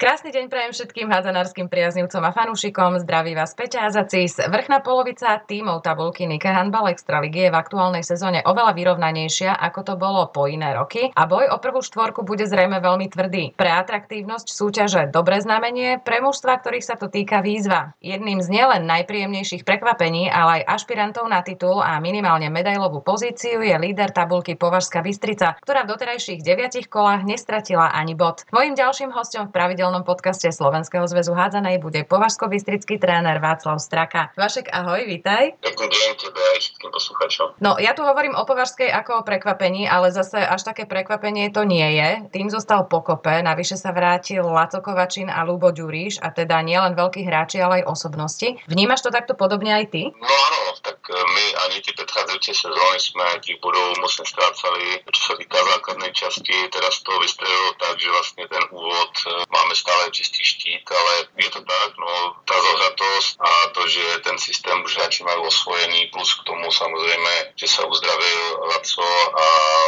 Krásny deň prajem všetkým hádzanárskym priaznivcom a fanúšikom. Zdraví vás Peťa Azacis. Vrchná polovica tímov tabulky Nike Handball Extraligy je v aktuálnej sezóne oveľa vyrovnanejšia, ako to bolo po iné roky a boj o prvú štvorku bude zrejme veľmi tvrdý. Pre atraktívnosť súťaže dobré znamenie, pre mužstva, ktorých sa to týka výzva. Jedným z nielen najpríjemnejších prekvapení, ale aj ašpirantov na titul a minimálne medailovú pozíciu je líder tabulky Považská Bystrica, ktorá v doterajších deviatich kolách nestratila ani bod. Mojím ďalším hostom v pravidel pravidelnom podcaste Slovenského zväzu hádzanej bude považsko-bystrický tréner Václav Straka. Vašek, ahoj, vítaj. Pekný deň tebe aj všetkým poslucháčom. No, ja tu hovorím o Považskej ako o prekvapení, ale zase až také prekvapenie to nie je. Tým zostal pokope, navyše sa vrátil Laco Kovačin a Lubo Ďuríš, a teda nielen veľkí hráči, ale aj osobnosti. Vnímaš to takto podobne aj ty? No áno, tak e, my ani tie predchádzajúce sezóny sme tých bodov moc nestrácali, čo sa týka základnej časti. Teraz to vystrelilo tak, že vlastne ten úvod e, máme stále čistý štít, ale je to tak, no tá zohratosť a to, že ten systém už hráči majú osvojený, plus k tomu samozrejme, že sa uzdravil Laco a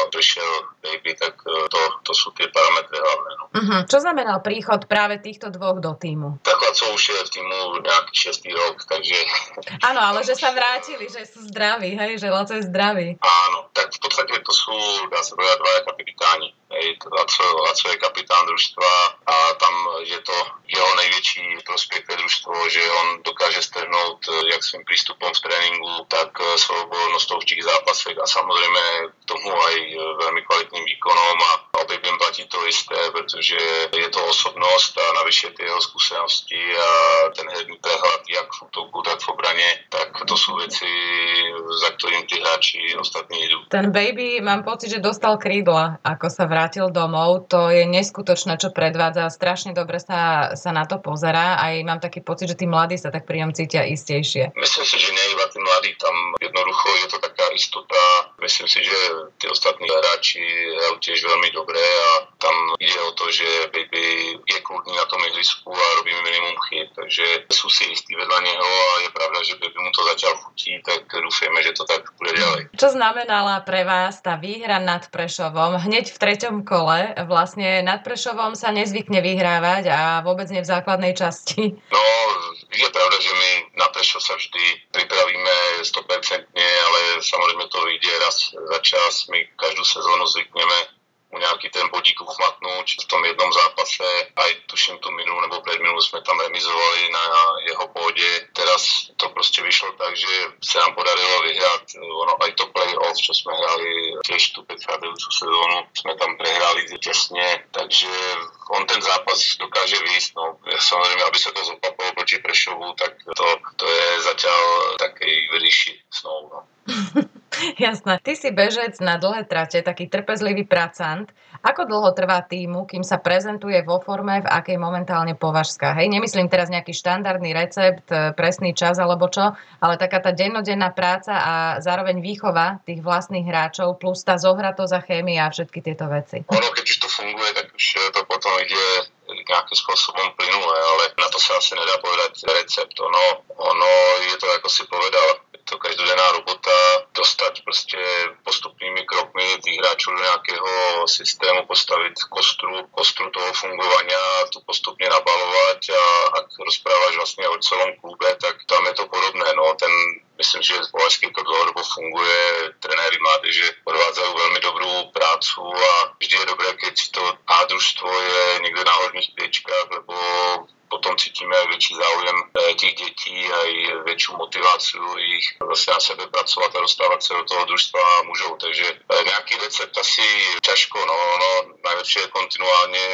prišiel Baby, tak e, to, to sú tie parametre hlavné. No. Uh-huh. Čo znamenal príchod práve týchto dvoch do týmu? Tak Laco už je v týmu nejaký šestý rok, takže... Áno, ale že sa vrátili, že sú zdraví, hej, že Laco je zdravý. Áno, tak v podstate to sú, dá sa povedať, dvaja kapitáni Hej, Laco, Laco je kapitán družstva a tam je to jeho najväčší prospech pre družstvo, že on dokáže strhnúť eh, jak svým prístupom v tréningu, tak eh, svojou bojovnosťou v tých zápasech a samozrejme k tomu aj eh, veľmi kvalitným výkonom a obidviem platí to isté, pretože je to osobnosť a navyše tie jeho skúsenosti a ten herný prehľad jak v útoku, tak v obrane, tak to sú veci, za ktorým tí hráči ostatní idú. Ten baby, mám pocit, že dostal krídla, ako sa vrátil vrátil domov, to je neskutočné, čo predvádza. Strašne dobre sa, sa na to pozerá. Aj mám taký pocit, že tí mladí sa tak pri cítia istejšie. Myslím si, že nie iba tí mladí, tam jednoducho je to taká istota. Myslím si, že tí ostatní hráči hrajú tiež veľmi dobre a tam ide o to, že je kľudný na tom ihrisku a robí minimum chyb, takže sú si istí vedľa neho a je pravda, že Baby mu to zatiaľ chutí, tak dúfajme, že to tak bude ďalej. Čo znamenala pre vás tá výhra nad Prešovom hneď v treťom kole. Vlastne nad Prešovom sa nezvykne vyhrávať a vôbec nie v základnej časti. No, je pravda, že my na Prešov sa vždy pripravíme 100%, ale samozrejme to ide raz za čas. My každú sezónu zvykneme mu nejaký ten bodík uchmatnúť v tom jednom zápase. Aj tuším tú minulú nebo predminulú sme tam remizovali na jeho pôde. Teraz to proste vyšlo tak, že sa nám podarilo vyhrať ono, aj to play-off, čo sme hrali tiež tú predchádzajúcu sezónu. Sme tam prehrali tesne, takže on ten zápas dokáže výjsť. No, samozrejme, aby sa to zopakovalo proti Prešovu, tak to, to je zatiaľ takej vyšší snov. No. Jasné. Ty si bežec na dlhé trate, taký trpezlivý pracant. Ako dlho trvá týmu, kým sa prezentuje vo forme, v akej momentálne považská? Hej, nemyslím teraz nejaký štandardný recept, e, presný čas alebo čo, ale taká tá dennodenná práca a zároveň výchova tých vlastných hráčov plus tá zohratosť chémia a všetky tieto veci. Ono, keď už to funguje, tak už to potom ide nejakým spôsobom plynulé, ale na to sa asi nedá povedať recept. Ono, ono je to, ako si povedal, to každodenná robota, dostať proste postupnými krokmi tých hráčov do nejakého systému, postaviť kostru, kostru toho fungovania, tu postupne nabalovať a ak rozprávaš vlastne o celom klube, tak tam je to podobné. No, ten myslím, že z Považskej to dlhodobo funguje, trenéry mládeže odvádzajú veľmi dobrú prácu a vždy je dobré, keď to A družstvo je niekde na horných priečkách, lebo potom cítime aj väčší záujem eh, tých detí, aj väčšiu motiváciu ich zase na sebe pracovať a dostávať sa do toho družstva mužov. Takže eh, nejaký recept asi ťažko, no, no najlepšie je kontinuálne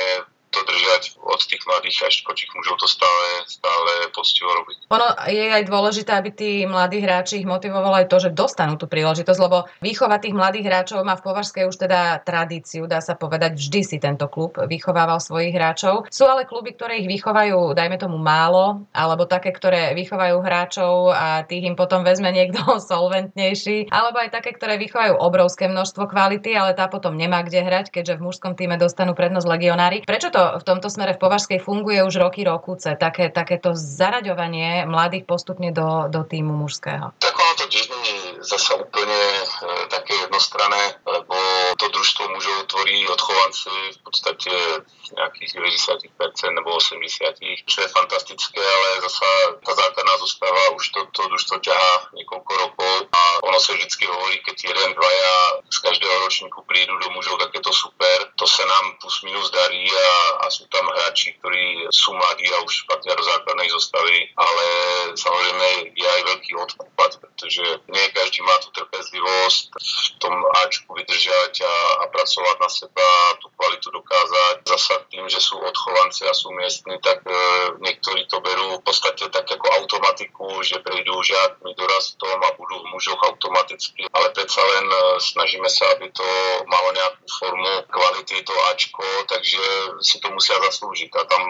to držať od tých mladých až kočích mužov to stále, stále poctivo robiť. Ono je aj dôležité, aby tí mladí hráči ich motivovali aj to, že dostanú tú príležitosť, lebo výchova tých mladých hráčov má v Považskej už teda tradíciu, dá sa povedať, vždy si tento klub vychovával svojich hráčov. Sú ale kluby, ktoré ich vychovajú, dajme tomu málo, alebo také, ktoré vychovajú hráčov a tých im potom vezme niekto solventnejší, alebo aj také, ktoré vychovajú obrovské množstvo kvality, ale tá potom nemá kde hrať, keďže v mužskom týme dostanú prednosť legionári. Prečo to to v tomto smere v Považskej funguje už roky, rokuce, také, takéto zaraďovanie mladých postupne do, do týmu mužského? Tak ono to tiež nie je zase úplně také jednostrané, lebo to družstvo mužov tvorí odchovanci v podstatě nějakých 90% nebo 80%, čo je fantastické, ale zasa ta základná zostava už to, to družstvo ťahá niekoľko rokov a ono se vždycky hovorí, keď jeden, dvaja z každého ročníku prídu do mužov, tak je to super. To se nám plus minus darí a, a sú tam hráči, ktorí sú mladí a už patria do základnej zostavy, ale samozrejme je aj veľký odpad, pretože nie každý má tú trpezlivosť v tom Ačku vydržať a, a pracovať na seba, tú kvalitu dokázať. Zasa tým, že sú odchovanci a sú miestni, tak e, niektorí to berú v podstate tak ako automatiku, že prejdú žiadny dorastom a budú v mužoch automaticky, ale predsa len e, snažíme sa, aby to malo nejakú formu kvality, to Ačko, takže si to musia zaslúžiť a tam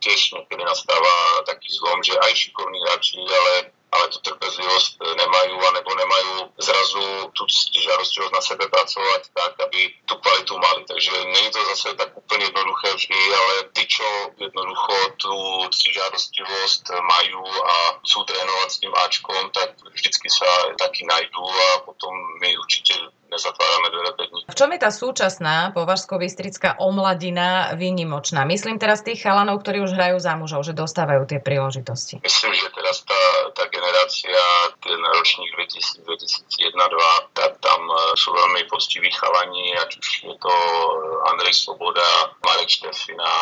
tiež niekedy nastáva taký zlom, že aj šikovní hráči, ale ale tú trpezlivosť e, nemajú, alebo nemajú zrazu tú žarostivosť na sebe pracovať tak, aby tú kvalitu mali. Takže nie je to zase tak úplne jednoduché vždy, ale tí, čo jednoducho tú žarostivosť majú a chcú trénovať s tým Ačkom, tak vždycky sa taký najdú a potom my určite nezatvárame dvere nich. V čom je tá súčasná považsko-bystrická omladina výnimočná? Myslím teraz tých chalanov, ktorí už hrajú za mužov, že dostávajú tie príležitosti. Myslím, že teraz tá, tá generácia, ten ročník 2000-2001-2002, tak tam e, sú veľmi poctiví chalani, ať už je to Andrej Svoboda, Marek Štefina,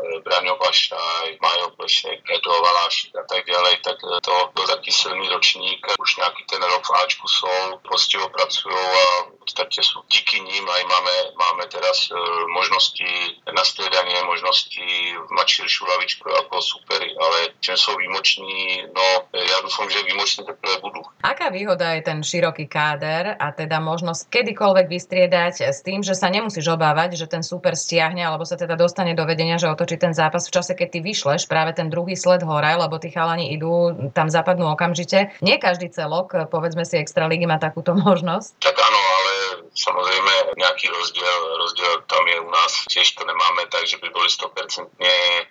e, Braňo Bašaj, Majo Plešek, Edo Valášik a tak ďalej, tak e, to, to taký silný ročník. Už nejaký ten rok v Ačku sú, poctivo pracujú a podstate sú díky ním aj máme, máme teraz e, možnosti na striedanie, možnosti mať širšiu lavičku ako supery, ale čím sú výmoční, no ja dúfam, že výmoční teprve budú. Aká výhoda je ten široký káder a teda možnosť kedykoľvek vystriedať s tým, že sa nemusíš obávať, že ten super stiahne alebo sa teda dostane do vedenia, že otočí ten zápas v čase, keď ty vyšleš práve ten druhý sled hore, lebo tí chalani idú, tam zapadnú okamžite. Nie každý celok, povedzme si, Extraligy má takúto možnosť. Tak áno, samozrejme nejaký rozdiel, rozdiel tam je u nás. Tiež to nemáme tak, že by boli 100%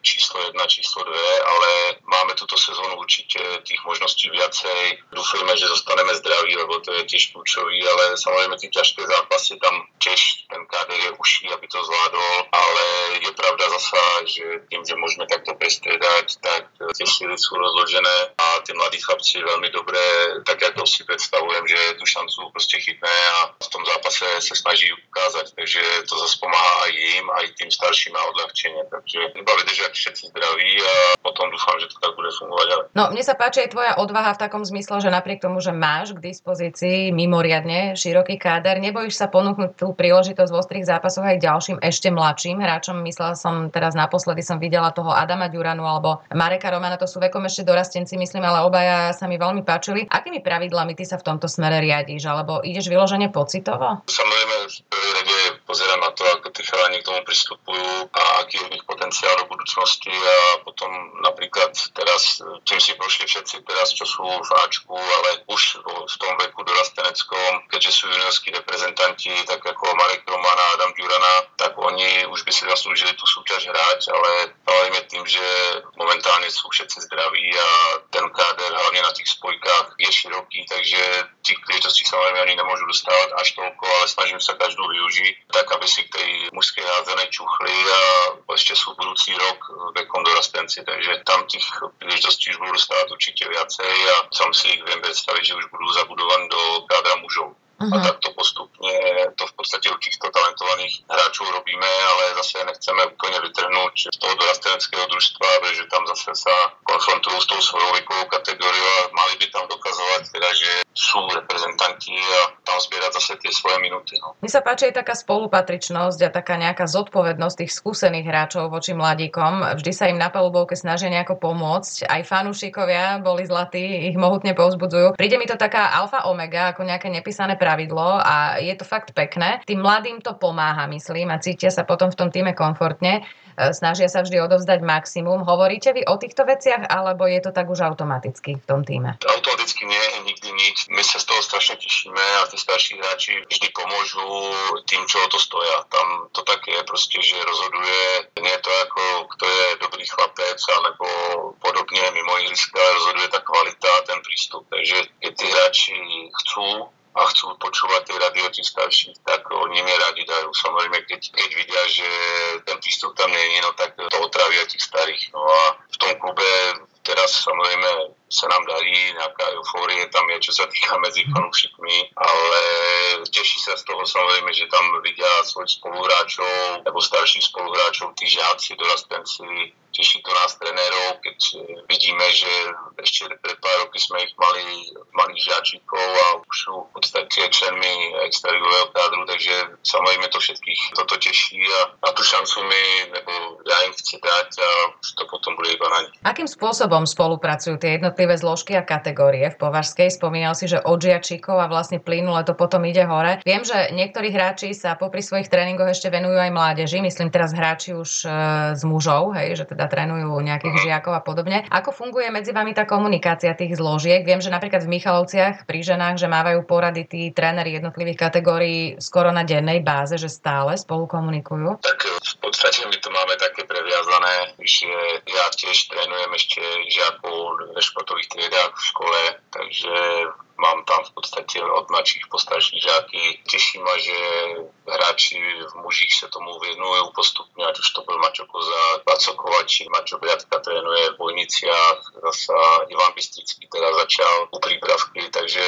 číslo 1, číslo 2, ale máme túto sezónu určite tých možností viacej. Dúfajme, že zostaneme zdraví, lebo to je tiež kľúčový, ale samozrejme tie ťažké zápasy tam tiež ten káder je uší, aby to zvládol, ale je pravda zasa, že tým, že môžeme takto prestriedať, tak tie síly sú rozložené a tí mladí chlapci veľmi dobré, tak ako si predstavujem, že tú šancu proste chytné a v tom zápase sa snaží ukázať, takže to zase pomáha aj im, aj tým starším a odľahčenie. Takže iba vydržať všetci zdraví a potom dúfam, že to tak bude fungovať. Ale... No, mne sa páči aj tvoja odvaha v takom zmysle, že napriek tomu, že máš k dispozícii mimoriadne široký káder, nebojíš sa ponúknuť tú príležitosť v ostrých zápasoch aj ďalším, ešte mladším hráčom. Myslela som teraz naposledy som videla toho Adama Ďuranu alebo Mareka Romana, to sú vekom ešte dorastenci, myslím, ale obaja sa mi veľmi páčili. Akými pravidlami ty sa v tomto smere riadiš? Alebo ideš vyložene pocitovo? Samozrejme, v prvej rade pozerám na to, ako tí chalani k tomu pristupujú a aký je ich potenciál do budúcnosti a potom napríklad teraz, tým si prošli všetci teraz, čo sú v Ačku, ale už v tom veku dorasteneckom, keďže sú juniorskí reprezentanti, tak ako Marek Roman a Adam Ďurana, tak oni už by si zaslúžili tú súťaž hrať, ale hlavne tým, že momentálne sú všetci zdraví a ten káder hlavne na tých spojkách je široký, takže tých príležitostí samozrejme oni nemôžu dostávať až toľko, ale snažím sa každú využiť tak aby si k tej mužskej hádzanej čuchli a ešte sú budúci rok vekom dorastenci, takže tam tých príležitostí už budú stávať určite viacej a som si ich viem predstaviť, že už budú zabudovaní do kádra mužov. Uh-huh. A takto postupne to v podstate u týchto talentovaných hráčov robíme, ale zase nechceme úplne vytrhnúť z toho dorasteneckého družstva, že tam zase sa konfrontujú s tou svojou vekovou kategóriou a mali by tam dokazovať teda, že sú reprezentanti a tam zbierať zase tie svoje minúty. No. Mne sa páči aj taká spolupatričnosť a taká nejaká zodpovednosť tých skúsených hráčov voči mladíkom. Vždy sa im na palubovke snažia nejako pomôcť. Aj fanúšikovia boli zlatí, ich mohutne povzbudzujú. Príde mi to taká alfa omega, ako nejaké nepísané pravidlo a je to fakt pekné. Tým mladým to pomáha, myslím, a cítia sa potom v tom týme komfortne. E, snažia sa vždy odovzdať maximum. Hovoríte vy o týchto veciach, alebo je to tak už automaticky v tom týme? Automaticky nie, nič. My sa z toho strašne tešíme a tí starší hráči vždy pomôžu tým, čo o to stoja. Tam to tak je proste, že rozhoduje nie to ako kto je dobrý chlapec alebo podobne mimo ihriska, rozhoduje tá kvalita a ten prístup. Takže keď tí hráči chcú a chcú počúvať tie rady od tých starších, tak oni mi radi dajú. Samozrejme, keď, keď vidia, že ten prístup tam nie je, no tak to otravia tých starých. No a v tom klube teraz samozrejme sa nám darí, nejaká eufórie tam je, čo sa týka medzi fanúšikmi, ale teší sa z toho samozrejme, že tam vidia svojich spoluhráčov nebo starších spoluhráčov, tí žiaci, dorastenci, teší to nás trenérov, keď vidíme, že ešte pred pár roky sme ich mali, mali žiačikov a už sú v podstate členmi extraligového kádru, takže samozrejme to všetkých toto teší a na tú šancu mi, nebo ja im chci dať a už to potom bude iba na nich. Akým spôsobom spolupracujú tie jednotlivé zložky a kategórie v Považskej? Spomínal si, že od žiačikov a vlastne plynule to potom ide hore. Viem, že niektorí hráči sa popri svojich tréningoch ešte venujú aj mládeži, myslím teraz hráči už e, s mužov, hej, že teda trénujú nejakých žiakov a podobne. Ako funguje medzi vami tá komunikácia tých zložiek? Viem, že napríklad v Michalovciach pri ženách, že mávajú porady tí tréneri jednotlivých kategórií skoro na dennej báze, že stále spolu komunikujú? Tak v podstate my to máme také previazané, že ja tiež trénujem ešte žiakov v športových triedách v škole, takže Mám tam v podstate od mladších po starších žáky. Teší ma, že hráči v mužích sa tomu venujú postupne, ať už to bol Mačo Koza, Vacokova, či Mačo Briatka trénuje v Bojniciach, zasa Ivan Bystrický teda začal u prípravky, takže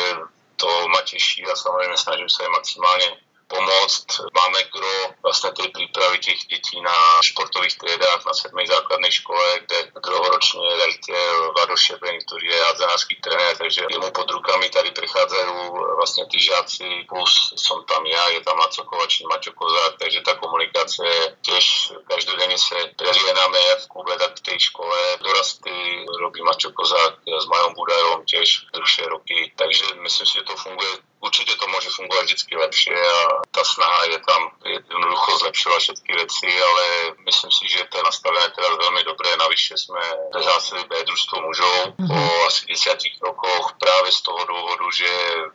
to ma teší a samozrejme snažím sa aj maximálne pomôcť. Máme gro vlastne tej prípravy tých detí na športových triedách na 7. základnej škole, kde druhoročne riaditeľ Vado Šeben, ktorý je hadzanársky tréner, takže jemu pod rukami tady prichádzajú vlastne tí žiaci, plus som tam ja, je tam Maco Kovačín, Mačo Kozák, takže tá komunikácia tiež každodenne sa preliename v klube, tak v tej škole dorasty robí Mačo Kozák s Majom Budajom tiež dlhšie roky, takže myslím si, že to funguje určite to môže fungovať vždy lepšie a tá snaha je tam jednoducho zlepšovať všetky veci, ale myslím si, že to je nastavené teraz veľmi dobre. Navyše sme zásili B družstvo mužov po asi desiatich rokoch práve z toho dôvodu, že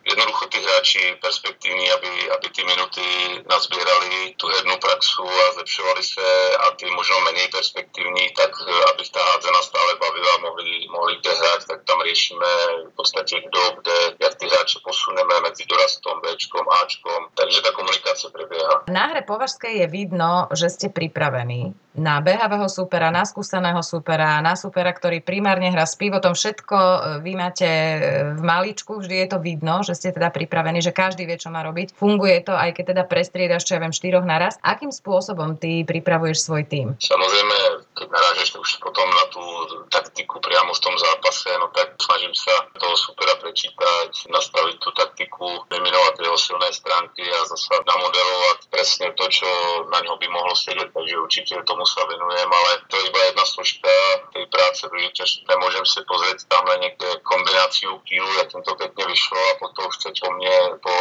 jednoducho tí hráči perspektívni, aby, aby tie minuty nazbierali tú hernú praxu a zlepšovali sa a tí možno menej perspektívni, tak aby tá hádzana stále bavila, mohli, mohli kde hrať, tak tam riešime v podstate kto, kde, jak tí hráči posuneme medzi dorastom, Bčkom, Ačkom, takže tá komunikácia prebieha. Na hre Považskej je vidno, že ste pripravení na behavého supera, na skúseného supera, na supera, ktorý primárne hrá s pivotom. Všetko e, vy máte e, v maličku, vždy je to vidno, že ste teda pripravení, že každý vie, čo má robiť. Funguje to, aj keď teda prestriedaš, čo ja viem, štyroch naraz. Akým spôsobom ty pripravuješ svoj tým? Samozrejme, keď narážeš už potom na tú taktiku priamo v tom zápase, no tak snažím sa toho supera prečítať, nastaviť tú taktiku, eliminovať jeho silné stránky a zase namodelovať presne to, čo na ňo by mohlo sedieť, takže určite tomu sa venujem, ale to je iba jedna složka tej práce, pretože nemôžem si pozrieť tam na niekde kombináciu kýlu, jak to pekne vyšlo a potom chceť po mne, po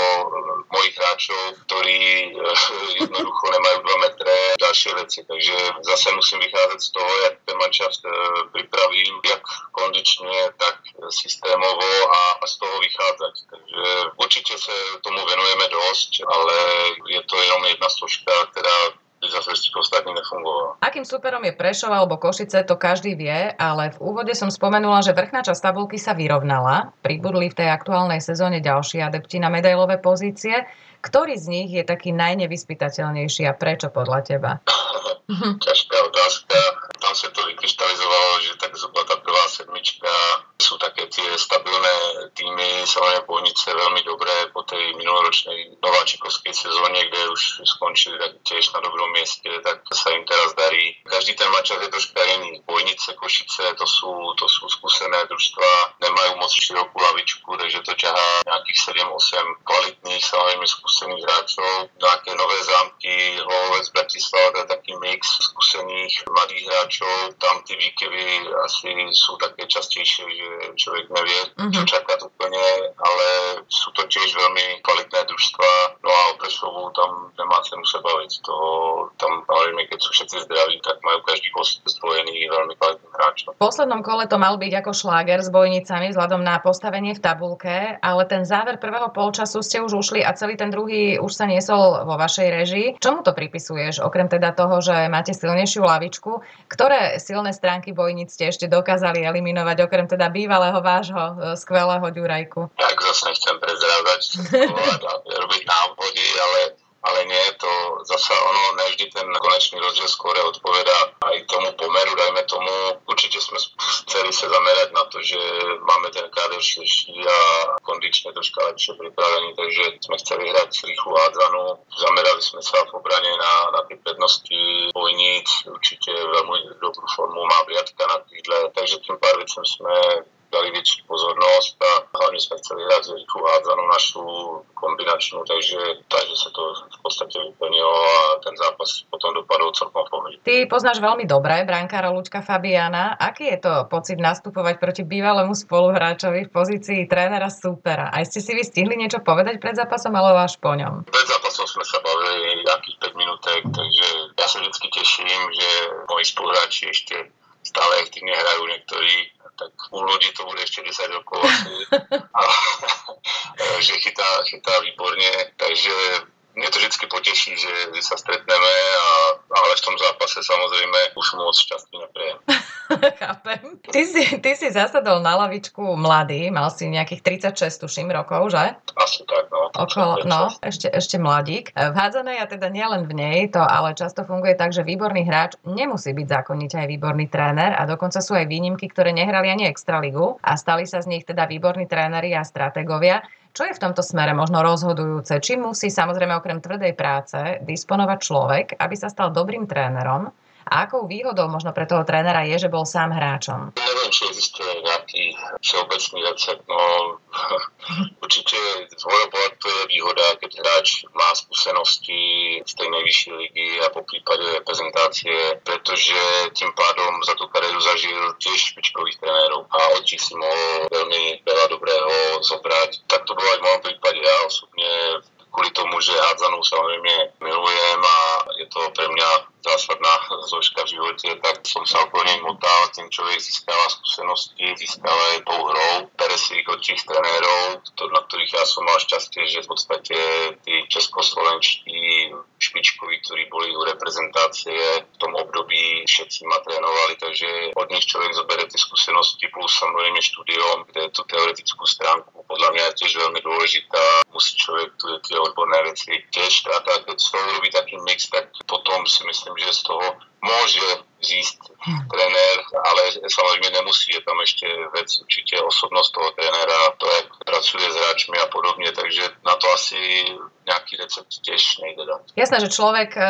mojich hráčov, ktorí eh, jednoducho nemajú 2 metre, ďalšie veci. Takže zase musím vychádzať toho, jak ten manšaft eh, pripravím, jak kondične, tak systémovo a, z toho vychádzať. Takže určite sa tomu venujeme dosť, ale je to jenom jedna složka, ktorá zase s ostatní nefungovalo. Akým superom je Prešov alebo Košice, to každý vie, ale v úvode som spomenula, že vrchná časť tabulky sa vyrovnala. Pribudli v tej aktuálnej sezóne ďalší adepti na medailové pozície. Ktorý z nich je taký najnevyspytateľnejší a prečo podľa teba? Ťažká otázka. Tam sa to vykryštalizovalo, že tak zhruba tá prvá sedmička sú také tie stabilné týmy, samozrejme Bojnice veľmi dobré po tej minuloročnej nováčikovskej sezóne, kde už skončili tak tiež na dobrom mieste, tak sa im teraz darí. Každý ten mačas je troška iný. Bojnice, Košice, to sú, to sú skúsené družstva, nemajú moc širokú lavičku, takže to ťahá nejakých 7-8 kvalitných, samozrejme skúsených hráčov. Nejaké nové zámky, Hlovec, Bratislava, to je taký mix skúsených mladých hráčov. Tam tie výkyvy asi sú také častejšie, že človek nevie, mm-hmm. čo čakať úplne, ale sú to tiež veľmi kvalitné družstva. No a o Prešovu tam nemá cenu sa baviť. To, tam, hovoríme, keď sú všetci zdraví, tak majú každý host spojený veľmi kvalitným hráčov. V poslednom kole to mal byť ako šláger s bojnicami vzhľadom na postavenie v tabulke, ale ten záver prvého polčasu ste už ušli a celý ten druhý už sa niesol vo vašej režii. Čomu to pripisuješ, okrem teda toho, že máte silnejšiu lavičku? Ktoré silné stránky bojnic ste ešte dokázali eliminovať, okrem teda bývalého vášho e, skvelého Ďurajku? Tak zase nechcem prezrávať a robiť návody, ale ale nie, to zasa ono, nevždy ten konečný rozdiel skôr odpoveda aj tomu pomeru, dajme tomu. Určite sme chceli sa zamerať na to, že máme ten káder širší a kondične troška lepšie pripravený, takže sme chceli hrať rýchlu hádzanú. Zamerali sme sa v obrane na, na tie prednosti bojníc, určite veľmi dobrú formu má Briatka na krídle, takže tým pár vecem sme dali väčšiu pozornosť a hlavne sme chceli hrať rýchlu hádzanú našu kombinačnú, takže, takže sa to v podstate vyplnilo a ten zápas potom dopadol celkom v Ty poznáš veľmi dobre brankára Lučka Fabiana. Aký je to pocit nastupovať proti bývalému spoluhráčovi v pozícii trénera supera? Aj ste si vy stihli niečo povedať pred zápasom, alebo až po ňom? Pred zápasom sme sa bavili nejakých 5 minútek, takže ja sa vždy teším, že moji spoluhráči ešte stále aktívne hrajú niektorí, tak u ľudí to bude ešte 10 rokov asi. A, že chytá, chytá výborne, takže mne to vždy poteší, že sa stretneme, a, ale v tom zápase samozrejme už moc šťastný neprejem. Chápem. Ty si, ty si zasadol na lavičku mladý, mal si nejakých 36, tuším, rokov, že? Asi tak, no. Okolo, no, ešte, ešte mladík. V hádzanej a teda nielen v nej, to ale často funguje tak, že výborný hráč nemusí byť zákonite aj výborný tréner a dokonca sú aj výnimky, ktoré nehrali ani extraligu a stali sa z nich teda výborní tréneri a stratégovia. Čo je v tomto smere možno rozhodujúce? Či musí samozrejme okrem tvrdej práce disponovať človek, aby sa stal dobrým trénerom? A akou výhodou možno pre toho trénera je, že bol sám hráčom? Neviem, či existuje nejaký všeobecný recept. No, určite z to je výhoda, keď hráč má skúsenosti z tej najvyššej ligy a po prípade reprezentácie, pretože tým pádom za tú kariéru zažil tiež špičkových trénerov a od si mohol veľmi veľa dobrého zobrať. Tak to bolo aj v mojom prípade ja osobne kvôli tomu, že hádzanú samozrejme milujem a je to pre mňa zásadná zložka v živote, tak som sa okolo nej motal, tým človek získava skúsenosti, získava aj tou hrou, bere si ich od tých trenérov, na ktorých ja som mal šťastie, že v podstate tí českoslovenští špičkoví, ktorí boli u reprezentácie v tom období, všetci ma trénovali, takže od nich človek zoberie tie skúsenosti plus samozrejme štúdiom, kde tú teoretickú stránku podľa mňa je tiež veľmi dôležitá. Musí človek tie odborné veci tiež strátať, keď z toho robí taký mix, tak potom si myslím, že z toho môže zísť tréner, ale samozrejme nemusí, je tam ešte vec určite osobnosť toho trénera, to, jak pracuje s hráčmi a podobne, takže na to asi nejaký recept tiež nejde dať. Jasné, že človek, e,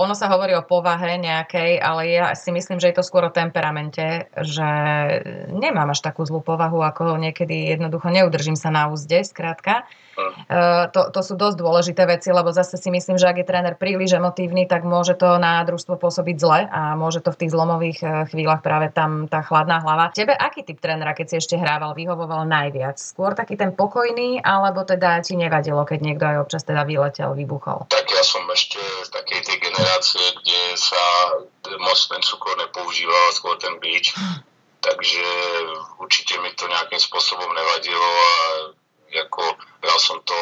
ono sa hovorí o povahe nejakej, ale ja si myslím, že je to skôr o temperamente, že nemám až takú zlú povahu, ako niekedy jednoducho neudržím sa na úzde, skrátka. Uh, to, to sú dosť dôležité veci, lebo zase si myslím, že ak je tréner príliš emotívny, tak môže to na družstvo pôsobiť zle a môže to v tých zlomových e, chvíľach práve tam tá chladná hlava. Tebe aký typ trénera, keď si ešte hrával, vyhovoval najviac? Skôr taký ten pokojný, alebo teda ti nevadilo, keď niekto aj občas teda vyletel, vybuchol? Tak ja som ešte z takej tej generácie, kde sa moc ten cukor nepoužíval, skôr ten bič. Takže určite mi to nejakým spôsobom nevadilo a ako bral som to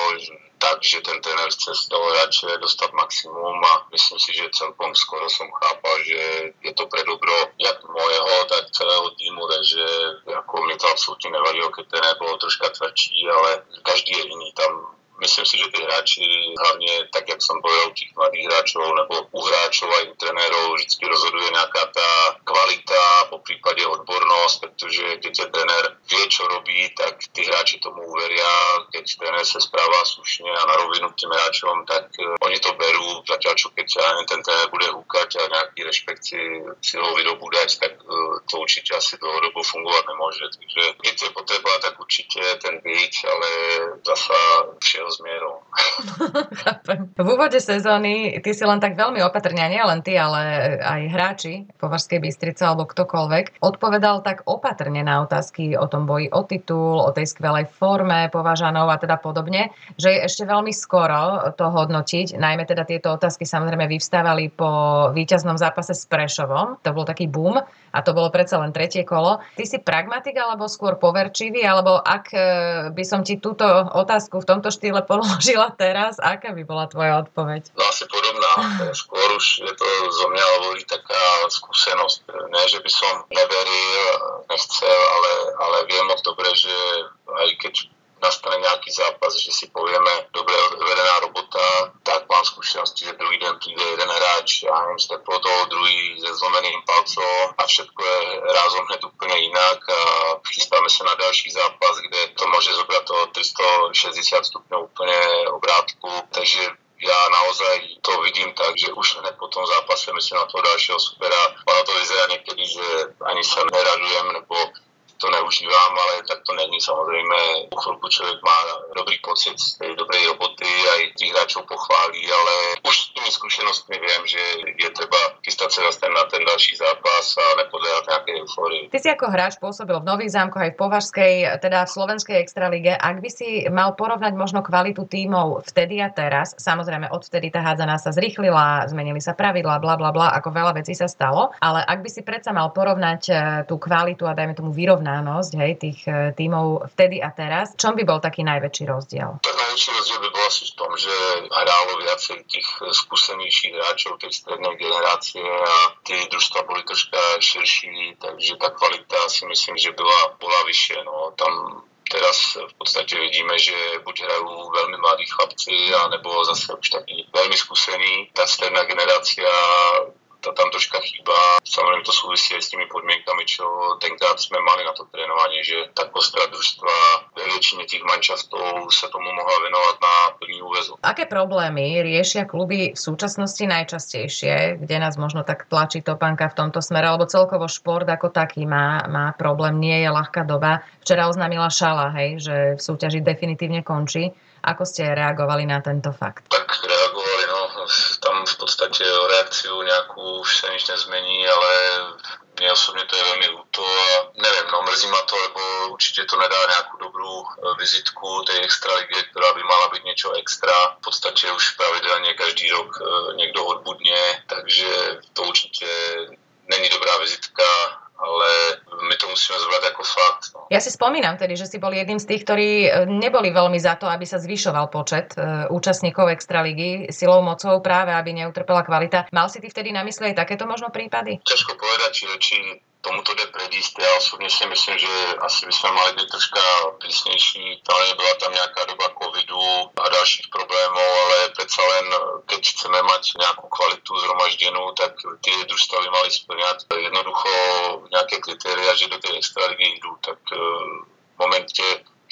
tak, že ten tréner chce z toho hráče dostať maximum a myslím si, že celkom skoro som chápal, že je to pre dobro jak mojeho, tak celého týmu, takže ako mi to absolútne nevadilo, keď ten bol troška tvrdší, ale každý je iný. Tam myslím si, že tí hráči, hlavne tak, jak som povedal, tých mladých hráčov, nebo u hráčov aj u trenérov, vždy rozhoduje nejaká tá kvalita, po prípade odbornosť, pretože keď je tréner vie, čo robí, tak tí hráči tomu uveria. Keď tréner sa správa slušne a na rovinu tým hráčom, tak uh, oni to berú, zatiaľ čo keď ja ten tréner bude húkať a nejaký rešpekt si silou vydobúdať, tak uh, to určite asi dlhodobo fungovať nemôže. Takže keď je potreba, tak určite ten byť, ale zasa vše s mierou. V úvode sezóny ty si len tak veľmi opatrne, nie len ty, ale aj hráči Považskej Bystrice alebo ktokoľvek, odpovedal tak opatrne na otázky o tom boji o titul, o tej skvelej forme Považanov a teda podobne, že je ešte veľmi skoro to hodnotiť. Najmä teda tieto otázky samozrejme vyvstávali po víťaznom zápase s Prešovom. To bol taký boom a to bolo predsa len tretie kolo. Ty si pragmatik alebo skôr poverčivý, alebo ak e, by som ti túto otázku v tomto štýle položila teraz, aká by bola tvoja odpoveď? No asi podobná. Skôr už je to zo mňa hovorí taká skúsenosť. Ne, že by som neveril, nechcel, ale, ale viem moc dobre, že aj keď nastane nejaký zápas, že si povieme, dobre odvedená robota, tak mám skúsenosti, že druhý den príde jeden hráč, ja neviem, s teplotou, druhý se zlomeným palcom a všetko je rázom hned úplne inak a chystáme sa na další zápas, kde to môže zobrať to 360 stupňov úplne obrátku, takže ja naozaj to vidím tak, že už hned po tom zápase myslím na toho dalšieho supera. Ono to vyzerá niekedy, že ani sa neradujem, nebo to neužívám, ale tak to není. Samozrejme, po chvíľku človek má dobrý pocit z tej dobrej roboty, aj tých hráčov pochválí, ale už s tými skúsenostmi viem, že je treba chystať sa zase na ten ďalší zápas a nepodliehať nejaké eufórii. Ty si ako hráč pôsobil v Nových zámkoch aj v Považskej, teda v Slovenskej extralíge. Ak by si mal porovnať možno kvalitu tímov vtedy a teraz, samozrejme odvtedy tá hádzaná sa zrýchlila, zmenili sa pravidlá, bla bla bla, ako veľa vecí sa stalo, ale ak by si predsa mal porovnať eh, tú kvalitu a dajme tomu vyrovnanosť hej, tých e, tímov vtedy a teraz. Čom by bol taký najväčší rozdiel? Najväčší rozdiel by bol asi v tom, že hrálo viacej tých skúsenejších hráčov tej strednej generácie a tie družstva boli troška širší, takže tá kvalita si myslím, že byla, bola vyššie. No. Tam teraz v podstate vidíme, že buď hrajú veľmi mladí chlapci, anebo zase už takí veľmi skúsení. Tá stredná generácia to tam troška chýba. Samozrejme to súvisí aj s tými podmienkami, čo tenkrát sme mali na to trénovanie, že tá kostra družstva ve väčšine tých mančastov sa tomu mohla venovať na plný úvezok. Aké problémy riešia kluby v súčasnosti najčastejšie, kde nás možno tak tlačí topánka v tomto smere, alebo celkovo šport ako taký má, má problém, nie je ľahká doba. Včera oznámila Šala, hej, že v súťaži definitívne končí. Ako ste reagovali na tento fakt? Tak podstate o reakciu nejakú už sa nič nezmení, ale mne osobne to je veľmi ľúto a neviem, no mrzí ma to, lebo určite to nedá nejakú dobrú e, vizitku tej extraligy, ktorá by mala byť niečo extra. V podstate už pravidelne každý rok e, niekto odbudne, takže to určite není dobrá vizitka ale my to musíme zobrať ako fakt. No. Ja si spomínam tedy, že si bol jedným z tých, ktorí e, neboli veľmi za to, aby sa zvyšoval počet e, účastníkov Extraligy silou mocou práve, aby neutrpela kvalita. Mal si ty vtedy na mysli aj takéto možno prípady? Ťažko povedať, či, či tomuto jde predísť. Ja osobne si myslím, že asi by sme mali byť troška prísnejší. Ale byla tam nejaká doba covidu a dalších problémov, ale predsa len, keď chceme mať nejakú kvalitu zhromaždenú, tak tie družstva by mali splňať jednoducho nejaké kritéria, že do tej extraligy idú. Tak e, v momente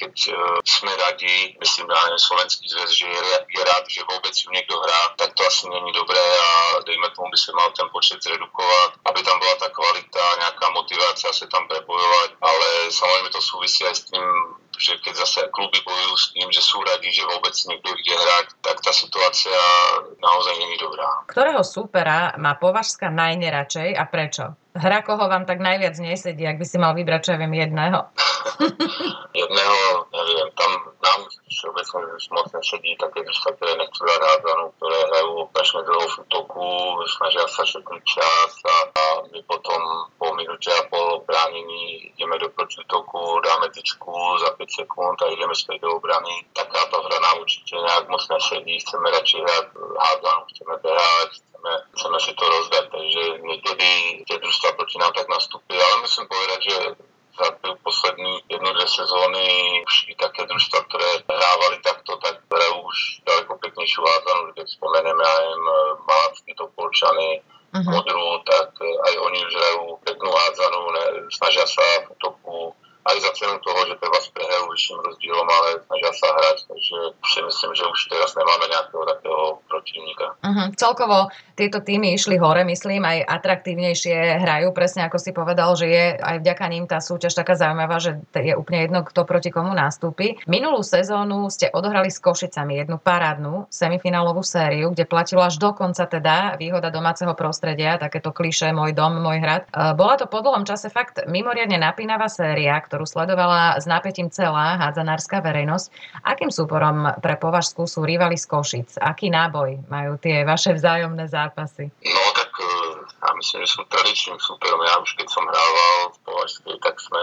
keď uh, sme radi, myslím, na Slovenský zväz, že je, je rád, že vôbec ju niekto hrá, tak to asi není dobré a dejme tomu by sa mal ten počet zredukovať, aby tam bola tá kvalita, nejaká motivácia sa tam prebojovať, ale samozrejme to súvisí aj s tým, že keď zase kluby bojujú s tým, že sú radi, že vôbec niekto ide hrať, tak tá situácia naozaj není dobrá. Ktorého súpera má Považská najneradšej a prečo? Hra, koho vám tak najviac nesedí, ak by si mal vybrať, čo ja viem, jedného? jedného, neviem, tam nám všeobecne moc nesedí také družstva, ktoré nechcú hrať hádzanú, ktoré hrajú opačne v útoku, snažia sa všetký čas a, a my potom po minúte a pol bránení ideme do protiútoku, dáme tyčku za 5 sekúnd a ideme späť do obrany. Takáto hra nám určite nejak moc nesedí, chceme radšej hrať hádzanú, chceme behať, chceme, chceme si to rozdať, takže niekedy tie družstva proti nám tak nastúpi, ale musím povedať, že za poslední jednu, dve sezóny už i také družstva, ktoré hrávali takto, tak hrajú už ďaleko peknejšiu hádzanú, keď spomeneme aj Malacký, Topolčany, uh-huh. Modru, tak aj oni už hrajú peknú hádzanú, ne, snažia sa v toku aj za cenu toho, že treba prehrajú vyšším rozdielom, ale snažia sa hrať, takže si myslím, že už teraz nemáme nejakého takého protivníka. Uh-huh. Celkovo tieto týmy išli hore, myslím, aj atraktívnejšie hrajú, presne ako si povedal, že je aj vďaka ním tá súťaž taká zaujímavá, že je úplne jedno, kto proti komu nastúpi. Minulú sezónu ste odohrali s Košicami jednu parádnu semifinálovú sériu, kde platilo až do konca teda výhoda domáceho prostredia, takéto kliše môj dom, môj hrad. E, bola to po dlhom čase fakt mimoriadne napínavá séria, ktorú sledovala s nápetím celá hádzanárska verejnosť. Akým súporom pre Považskú sú rivali z Košic? Aký náboj majú tie vaše vzájomné zápasy? No tak e, ja myslím, že sú tradičným súperom. Ja už keď som hrával v Považskej, tak sme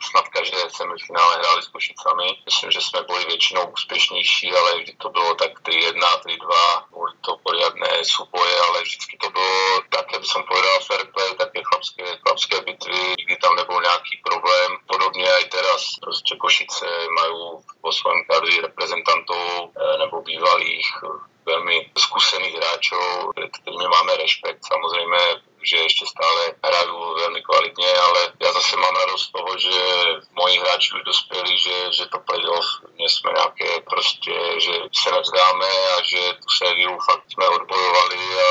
snad každé semifinále hrali s Košicami. Myslím, že sme boli väčšinou úspešnejší, ale vždy to bylo tak 3-1, 3-2. Boli to poriadne súboje, ale vždy to bylo také, by som povedal, fair play, také chlapské, chlapské bitvy, nikdy tam nebol nejaký problém. Podobne aj teraz, proste Košice majú vo svojom kadri reprezentantov eh, nebo bývalých veľmi skúsených hráčov, pred ktorými máme rešpekt. Samozrejme, že ešte stále hrajú veľmi kvalitne, ale ja zase mám radosť z toho, že moji hráči už dospeli, že, že to playoff nie sme nejaké proste, že sa nevzdáme a že tú sériu fakt sme odbojovali a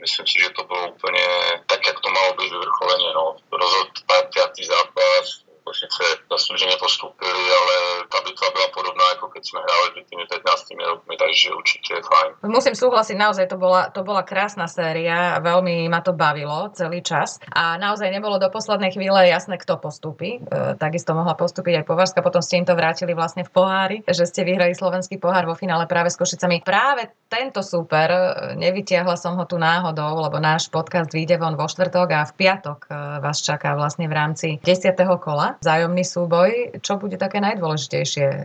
myslím si, že to bolo úplne tak, jak to malo byť vyvrcholenie. No. Rozhod 5. zápas, Košice zaslúžene postúpili, ale tá bitva bola podobná, ako keď sme hrali pred tými 15 rokmi, takže určite je fajn. Musím súhlasiť, naozaj to bola, to bola krásna séria, veľmi ma to bavilo celý čas a naozaj nebolo do poslednej chvíle jasné, kto postúpi. E, takisto mohla postúpiť aj Považska, potom ste im to vrátili vlastne v pohári, že ste vyhrali slovenský pohár vo finále práve s Košicami. Práve tento super, e, nevytiahla som ho tu náhodou, lebo náš podcast vyjde von vo štvrtok a v piatok e, vás čaká vlastne v rámci 10. kola vzájomný súboj. Čo bude také najdôležitejšie e,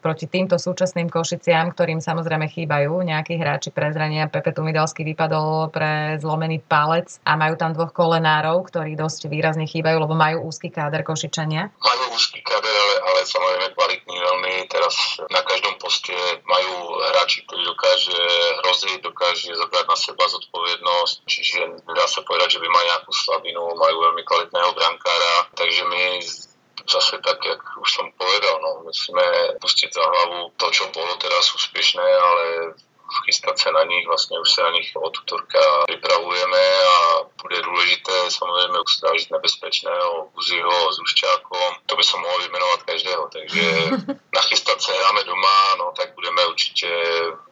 proti týmto súčasným Košiciam, ktorým samozrejme chýbajú nejakí hráči pre zrania. Pepe Tumidalský vypadol pre zlomený palec a majú tam dvoch kolenárov, ktorí dosť výrazne chýbajú, lebo majú úzky káder Košičania. Majú úzky káder, ale, ale samozrejme kvalitný veľmi. Teraz na každom poste majú hráči, ktorí dokáže hroziť, dokáže zobrať na seba zodpovednosť, čiže dá sa povedať, že by mali nejakú slabinu, majú veľmi kvalitného brankára, takže my zase tak, jak už som povedal, no, musíme pustiť za hlavu to, čo bolo teraz úspešné, ale chystať sa na nich, vlastne už sa na nich od útorka pripravujeme a bude dôležité samozrejme ustrážiť nebezpečného Guziho s Uščákom. To by som mohol vymenovať každého, takže nachystať sa hráme doma, no tak budeme určite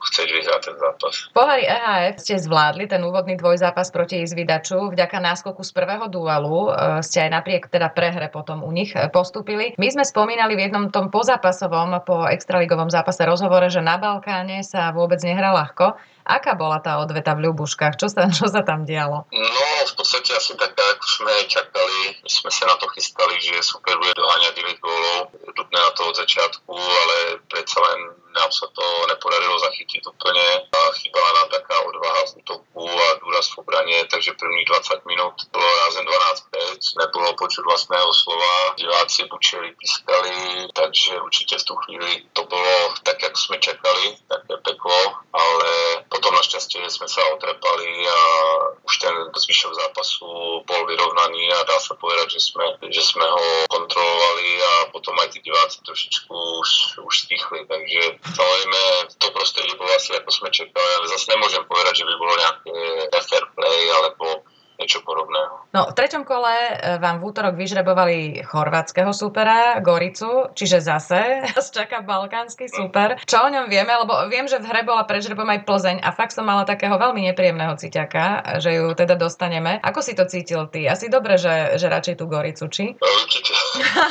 chcieť vyhrať ten zápas. Pohári EHF ste zvládli ten úvodný dvojzápas proti Izvidaču. Vďaka náskoku z prvého duelu e, ste aj napriek teda prehre potom u nich e, postupili. My sme spomínali v jednom tom pozápasovom, po extraligovom zápase rozhovore, že na Balkáne sa vôbec nehrá ľahko. Aká bola tá odveta v Ľubuškách? Čo sa, čo sa tam dialo? No, v podstate asi taká, ako sme čakali. Sme sa na to chystali, že super bude doháňať 9 gólov. Dupne na to od začiatku, ale predsa len nám sa to nepodarilo zachytiť úplne. Chýbala nám taká odvaha v útoku a dôraz v obrane, takže prvných 20 minút bolo rázem 12-5. Nebolo počuť vlastného slova. Diváci bučeli, pískali, takže určite v tú chvíli to bolo tak, ako sme čakali, také peklo, ale potom našťastie sme sa otrepali a ten zvyšok zápasu bol vyrovnaný a dá sa povedať, že sme, že sme ho kontrolovali a potom aj tí diváci trošičku už, už stichli, takže Samozrejme, to prostredie bolo asi ako sme čekali, ale zase nemôžem povedať, že by bolo nejaké fair play alebo niečo podobného. No, v treťom kole e, vám v útorok vyžrebovali chorvátskeho supera, Goricu, čiže zase nás čaká balkánsky super. Čo o ňom vieme? Lebo viem, že v hre bola pred žrebom aj Plzeň a fakt som mala takého veľmi nepríjemného cíťaka, že ju teda dostaneme. Ako si to cítil ty? Asi dobre, že, že radšej tú Goricu, či? No, určite.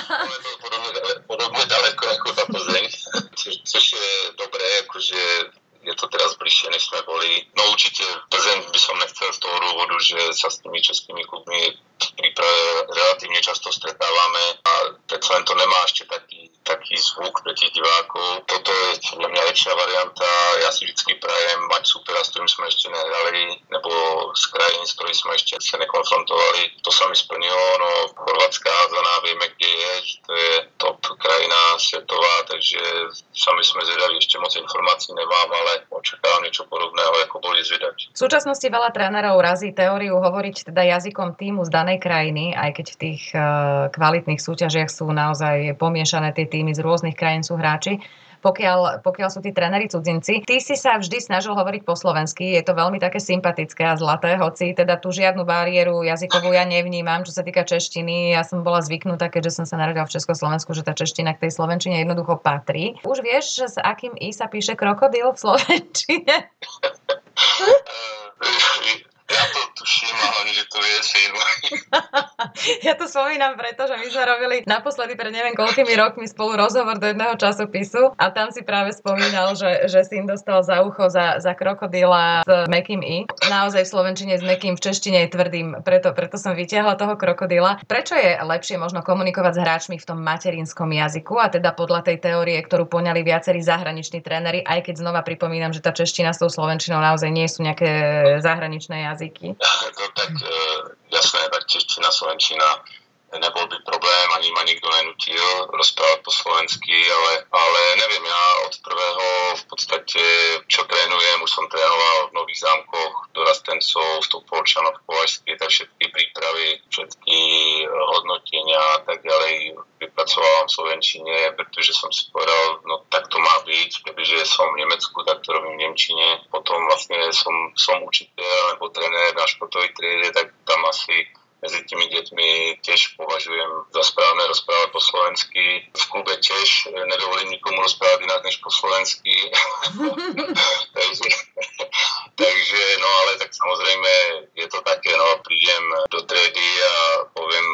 podobne, podobne ďaleko ako tá Plzeň, což je dobré, akože je to teraz bližšie, než sme boli. No určite Plzeň by som nechcel z toho dôvodu, že sa s tými českými klubmi príprave relatívne často stretávame a predsa len to nemá ešte taký, taký zvuk pre tých divákov. Toto je pre mňa lepšia varianta. Ja si vždy prajem mať supera, s ktorým sme ešte nehrali, nebo z krajín, s ktorými sme ešte sa nekonfrontovali. To sa mi splnilo. No, Chorvátska házaná, vieme, kde je, to je top krajina svetová, takže sami sme zvedali, ešte moc informácií nemám, ale očakávam niečo podobného, ako boli zvedať. V súčasnosti veľa trénerov razí teóriu hovoriť teda jazykom týmu z danej krajiny, aj keď v tých uh, kvalitných súťažiach sú naozaj pomiešané tie týmy z rôznych krajín sú hráči pokiaľ, pokiaľ sú tí tréneri cudzinci. Ty si sa vždy snažil hovoriť po slovensky, je to veľmi také sympatické a zlaté, hoci teda tú žiadnu bariéru jazykovú ja nevnímam, čo sa týka češtiny. Ja som bola zvyknutá, keďže som sa narodila v Československu, že tá čeština k tej slovenčine jednoducho patrí. Už vieš, s akým i sa píše krokodil v slovenčine? Ja to tuším, ale že to je film. ja to spomínam preto, že my sme robili naposledy pred neviem koľkými rokmi spolu rozhovor do jedného časopisu a tam si práve spomínal, že, že im dostal za ucho za, za krokodíla s mekým i. Naozaj v slovenčine s mekým, v češtine je tvrdým, preto, preto som vytiahla toho krokodíla. Prečo je lepšie možno komunikovať s hráčmi v tom materinskom jazyku a teda podľa tej teórie, ktorú poňali viacerí zahraniční tréneri, aj keď znova pripomínam, že tá čeština s tou slovenčinou naozaj nie sú nejaké zahraničné jazyky tak e, jasné, tak čeština, slovenčina nebol by problém, ani ma nikto nenutil rozprávať po slovensky, ale, ale neviem, ja od prvého v podstate, čo trénujem, už som trénoval v Nových zámkoch, dorastencov, v Topolčanoch, Považskej, tak všetky prípravy, všetky e, hodnotenia a tak ďalej vypracoval v Slovenčine, pretože som si povedal, no tak to má byť, kebyže som v Nemecku, tak to robím v Nemčine, potom vlastne som, som učiteľ alebo tréner na športovej triede, tak tam asi medzi tými deťmi tiež považujem za správne rozprávať po slovensky. V klube tiež nedovolím nikomu rozprávať inak než po slovensky. takže, takže, no ale tak samozrejme je to také, no prídem do triedy a poviem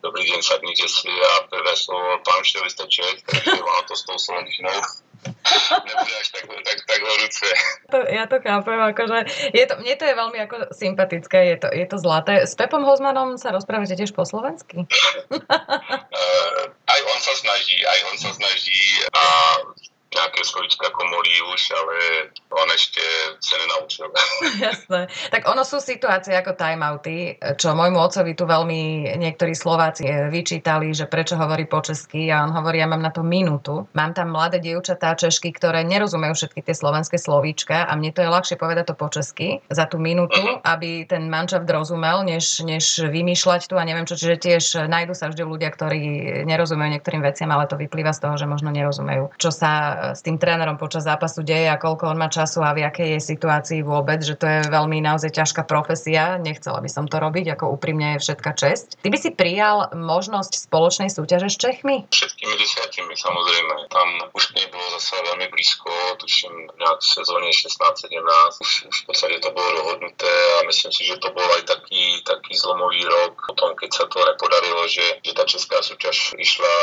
dobrý deň, sadnite si a prvé slovo pán Števisteček, takže ono to s tou slovenčinou nebude až tak, tak, tak horúce. To, ja to chápem, akože je to, mne to je veľmi ako sympatické, je to, je to zlaté. S Pepom Hozmanom sa rozprávate tiež po slovensky? uh, aj on sa snaží, aj on sa snaží a nejaké slovička komolí už, ale on ešte sa nenaučil. Jasné. Tak ono sú situácie ako timeouty, čo môjmu otcovi tu veľmi niektorí Slováci eh, vyčítali, že prečo hovorí po česky a on hovorí, ja mám na to minútu. Mám tam mladé dievčatá Češky, ktoré nerozumejú všetky tie slovenské slovíčka a mne to je ľahšie povedať to po česky za tú minútu, uh-huh. aby ten manšaft rozumel, než, než vymýšľať tu a neviem čo. Čiže tiež nájdu sa vždy ľudia, ktorí nerozumejú niektorým veciam, ale to vyplýva z toho, že možno nerozumejú, čo sa s tým trénerom počas zápasu deje a koľko on má času a v akej je situácii vôbec, že to je veľmi naozaj ťažká profesia. Nechcela by som to robiť, ako úprimne je všetka česť. Ty by si prijal možnosť spoločnej súťaže s Čechmi? Všetkými desiatimi, samozrejme. Tam už nebolo zase veľmi blízko, tuším nejak v sezóne 16-17. Už, už v podstate to bolo dohodnuté a myslím si, že to bol aj taký, taký zlomový rok potom, keď sa to nepodarilo, že, že tá česká súťaž išla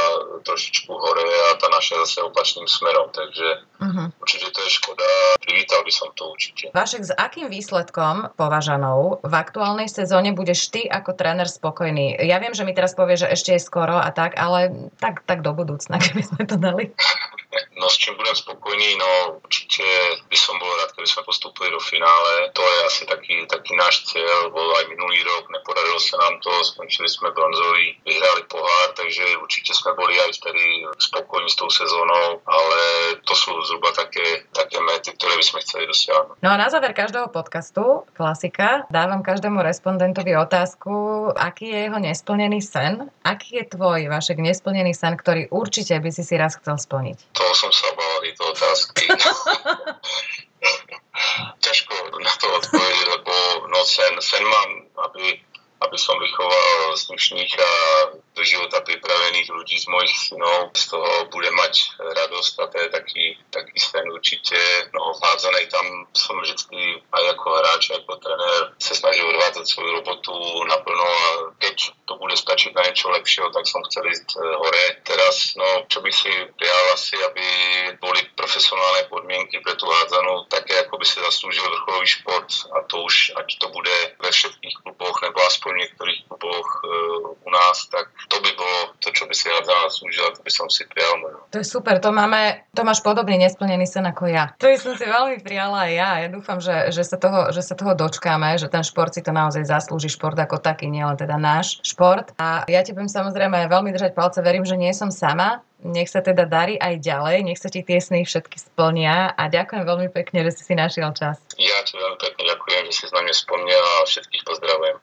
trošičku hore a tá naša zase opačným smerom takže uh-huh. určite to je škoda. Privítal by som to určite. Vašek, s akým výsledkom považanou v aktuálnej sezóne budeš ty ako tréner spokojný? Ja viem, že mi teraz povie, že ešte je skoro a tak, ale tak, tak do budúcna, keby sme to dali. No s čím budem spokojný, no určite by som bol rád, keby sme postupili do finále. To je asi taký, taký náš cieľ, bol aj minulý rok, nepodarilo sa nám to, skončili sme bronzový, vyhrali pohár, takže určite sme boli aj vtedy spokojní s tou sezónou, ale to sú zhruba také, také mety, ktoré by sme chceli dosiahnuť. No a na záver každého podcastu, klasika, dávam každému respondentovi otázku, aký je jeho nesplnený sen. Aký je tvoj, Vašek, nesplnený sen, ktorý určite by si si raz chcel splniť? To som sa bál tieto otázky. Ťažko na to odpovedať, lebo no sen, sen mám, aby, aby som vychoval slušných a do života pripravených ľudí z mojich synov. Z toho bude mať radosť a to je taký, taký sen určite. No vhádzanej tam som vždy aj ako hráč, ako tréner sa snažil odvádzať svoju robotu naplno a keď to bude stačiť na niečo lepšieho, tak som chcel ísť e, hore. Teraz, no, čo by si prijal asi, aby boli profesionálne podmienky pre tú hádzanú také, ako by si zaslúžil vrcholový šport a to už, ať to bude ve všetkých kluboch nebo aspoň v niektorých kluboch e, u nás, tak to by bolo, to čo by si hádzala slúžila, to by som si prijal. No. To je super, to máme, to máš podobný nesplnený sen ako ja. To by som si veľmi prijala aj ja. Ja dúfam, že, že, sa toho, že sa toho dočkáme, že ten šport si to naozaj zaslúži, šport ako taký, nielen teda náš šport. A ja ti budem samozrejme veľmi držať palce, verím, že nie som sama, nech sa teda darí aj ďalej, nech sa ti tie sny všetky splnia a ďakujem veľmi pekne, že si si našiel čas. Ja ti veľmi pekne ďakujem, že si s nami spomnel a všetkých pozdravujem.